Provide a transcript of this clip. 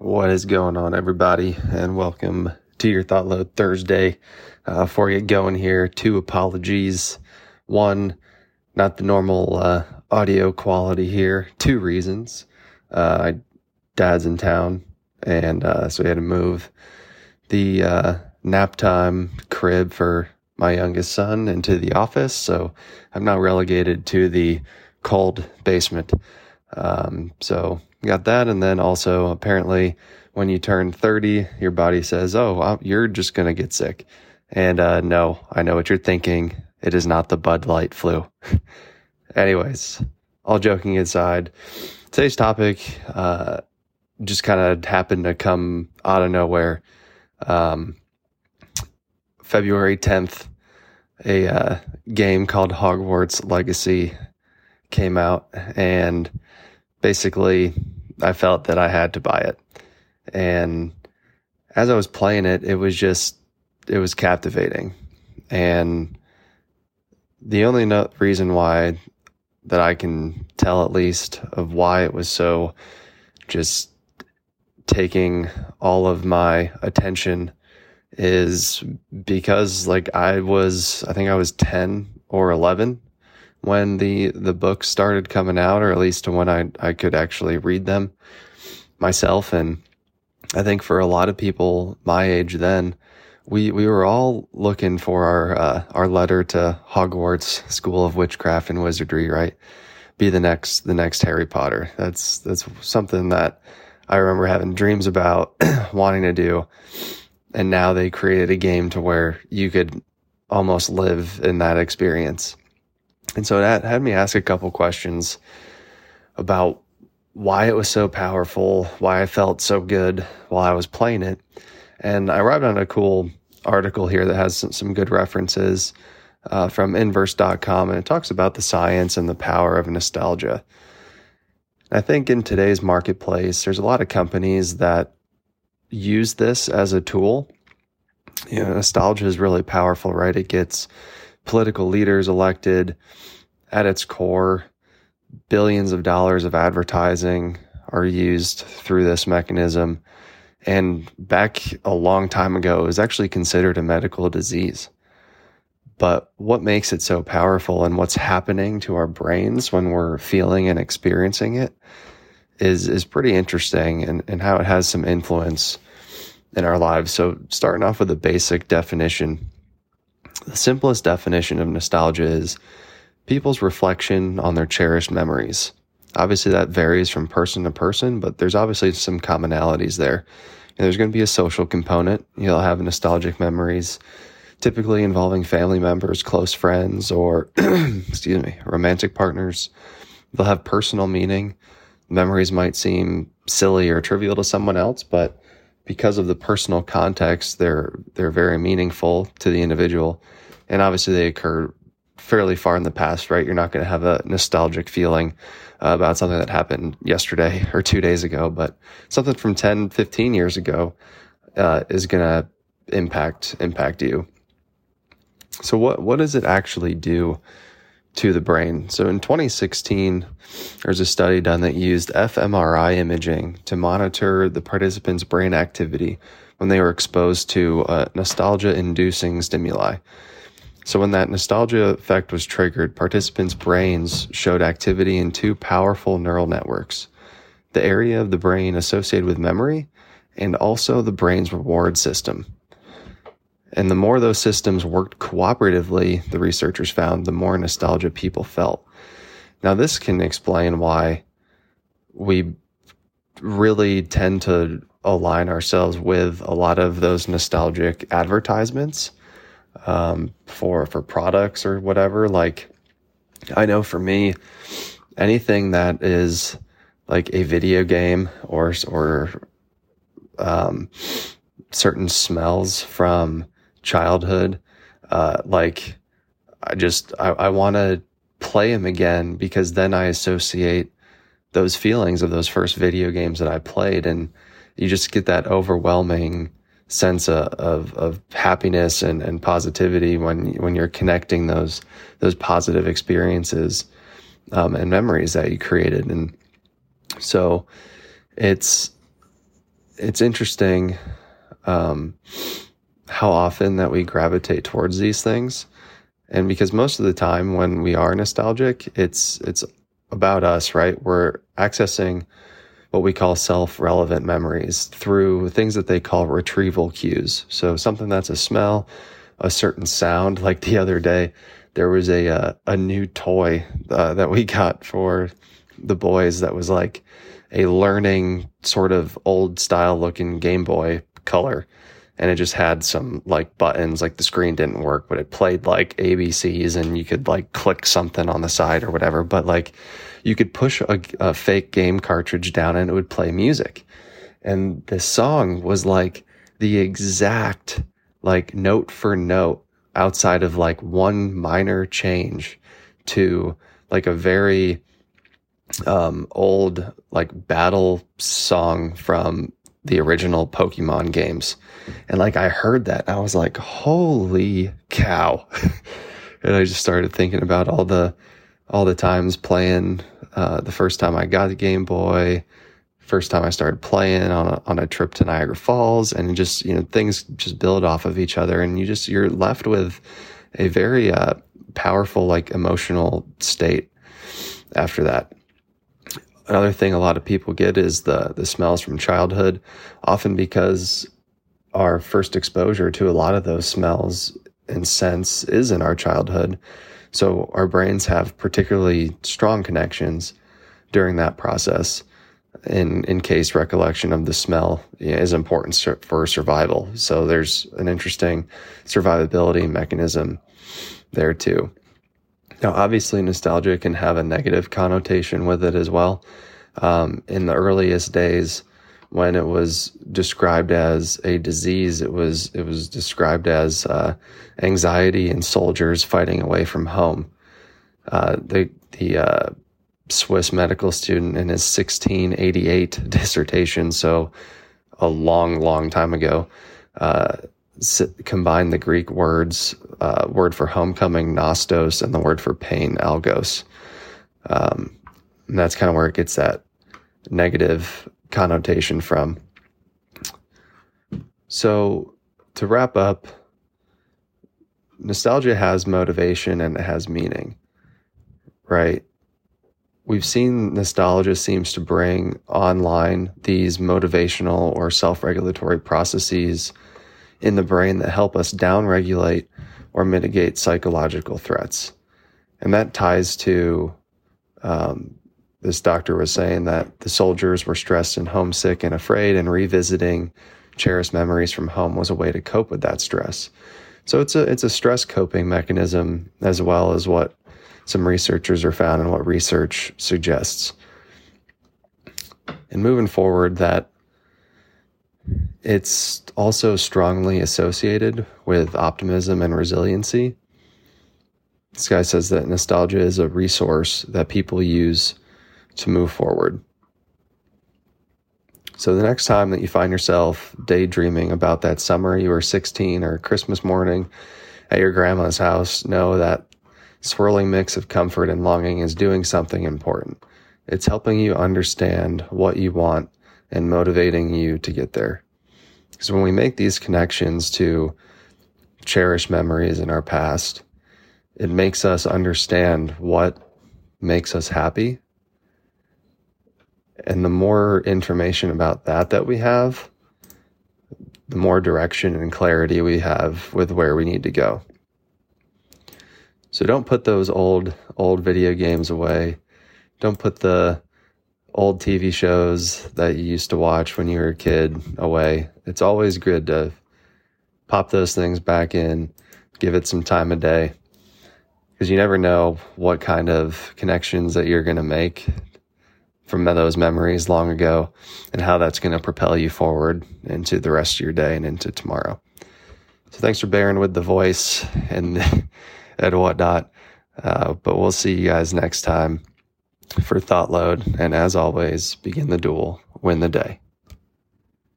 What is going on, everybody? And welcome to your Thought Load Thursday. Uh, before we get going here, two apologies. One, not the normal uh, audio quality here. Two reasons. Uh, dad's in town, and uh, so we had to move the uh, nap time crib for my youngest son into the office. So I'm now relegated to the cold basement. Um, so got that. And then also apparently when you turn 30, your body says, Oh, you're just going to get sick. And, uh, no, I know what you're thinking. It is not the Bud Light flu. Anyways, all joking aside, today's topic, uh, just kind of happened to come out of nowhere. Um, February 10th, a uh, game called Hogwarts Legacy came out, and basically, I felt that I had to buy it. And as I was playing it, it was just, it was captivating. And the only no- reason why that I can tell, at least, of why it was so just taking all of my attention is because like I was I think I was 10 or 11 when the the books started coming out or at least to when I I could actually read them myself. And I think for a lot of people my age then we we were all looking for our uh, our letter to Hogwarts School of Witchcraft and Wizardry right? Be the next the next Harry Potter. That's that's something that I remember having dreams about wanting to do. And now they created a game to where you could almost live in that experience. And so that had me ask a couple questions about why it was so powerful, why I felt so good while I was playing it. And I arrived on a cool article here that has some, some good references uh, from inverse.com, and it talks about the science and the power of nostalgia. I think in today's marketplace, there's a lot of companies that use this as a tool. You know, nostalgia is really powerful, right? It gets political leaders elected at its core. Billions of dollars of advertising are used through this mechanism. And back a long time ago, it was actually considered a medical disease. But what makes it so powerful and what's happening to our brains when we're feeling and experiencing it is is pretty interesting and, and how it has some influence in our lives. So starting off with a basic definition. The simplest definition of nostalgia is people's reflection on their cherished memories. Obviously that varies from person to person, but there's obviously some commonalities there. And there's going to be a social component. You'll have nostalgic memories, typically involving family members, close friends, or, excuse me, romantic partners. They'll have personal meaning memories might seem silly or trivial to someone else, but because of the personal context, they're they're very meaningful to the individual, and obviously they occur fairly far in the past, right? You're not going to have a nostalgic feeling uh, about something that happened yesterday or two days ago, but something from 10, 15 years ago uh, is going to impact impact you. So what what does it actually do to the brain. So in 2016, there's a study done that used fMRI imaging to monitor the participants' brain activity when they were exposed to uh, nostalgia inducing stimuli. So when that nostalgia effect was triggered, participants' brains showed activity in two powerful neural networks. The area of the brain associated with memory and also the brain's reward system. And the more those systems worked cooperatively, the researchers found, the more nostalgia people felt. Now, this can explain why we really tend to align ourselves with a lot of those nostalgic advertisements um, for for products or whatever. Like, I know for me, anything that is like a video game or or um, certain smells from childhood. Uh, like I just, I, I want to play them again because then I associate those feelings of those first video games that I played. And you just get that overwhelming sense of, of, of happiness and, and positivity when, when you're connecting those, those positive experiences, um, and memories that you created. And so it's, it's interesting um, how often that we gravitate towards these things. And because most of the time when we are nostalgic, it's it's about us, right? We're accessing what we call self-relevant memories through things that they call retrieval cues. So something that's a smell, a certain sound. Like the other day, there was a uh, a new toy uh, that we got for the boys that was like a learning sort of old style looking Game Boy color. And it just had some like buttons, like the screen didn't work, but it played like ABCs and you could like click something on the side or whatever. But like you could push a, a fake game cartridge down and it would play music. And this song was like the exact like note for note outside of like one minor change to like a very um, old like battle song from the original Pokemon games. And like I heard that I was like, holy cow. and I just started thinking about all the all the times playing uh, the first time I got the Game Boy, first time I started playing on a, on a trip to Niagara Falls, and just you know things just build off of each other, and you just you're left with a very uh, powerful like emotional state after that. Another thing a lot of people get is the the smells from childhood, often because our first exposure to a lot of those smells and scents is in our childhood. So our brains have particularly strong connections during that process. In in case recollection of the smell is important for survival. So there's an interesting survivability mechanism there too. Now, obviously, nostalgia can have a negative connotation with it as well. Um, in the earliest days, when it was described as a disease, it was it was described as uh, anxiety in soldiers fighting away from home. Uh, the the uh, Swiss medical student in his 1688 dissertation, so a long, long time ago, uh, combined the Greek words, uh, word for homecoming, nostos, and the word for pain, algos. Um, and that's kind of where it gets that negative connotation from. So, to wrap up, nostalgia has motivation and it has meaning, right? We've seen nostalgia seems to bring online these motivational or self regulatory processes in the brain that help us downregulate or mitigate psychological threats. And that ties to um, this doctor was saying that the soldiers were stressed and homesick and afraid, and revisiting cherished memories from home was a way to cope with that stress. So it's a it's a stress coping mechanism as well as what some researchers are found and what research suggests. And moving forward, that it's also strongly associated with optimism and resiliency. This guy says that nostalgia is a resource that people use to move forward. So the next time that you find yourself daydreaming about that summer you were 16 or Christmas morning at your grandma's house, know that swirling mix of comfort and longing is doing something important. It's helping you understand what you want and motivating you to get there. Because when we make these connections to cherished memories in our past, it makes us understand what makes us happy and the more information about that that we have, the more direction and clarity we have with where we need to go. So don't put those old old video games away. Don't put the old TV shows that you used to watch when you were a kid away. It's always good to pop those things back in, give it some time of day because you never know what kind of connections that you're going to make from those memories long ago and how that's going to propel you forward into the rest of your day and into tomorrow. So thanks for bearing with the voice and and whatnot. Uh, but we'll see you guys next time for Thought Load. And as always, begin the duel, win the day.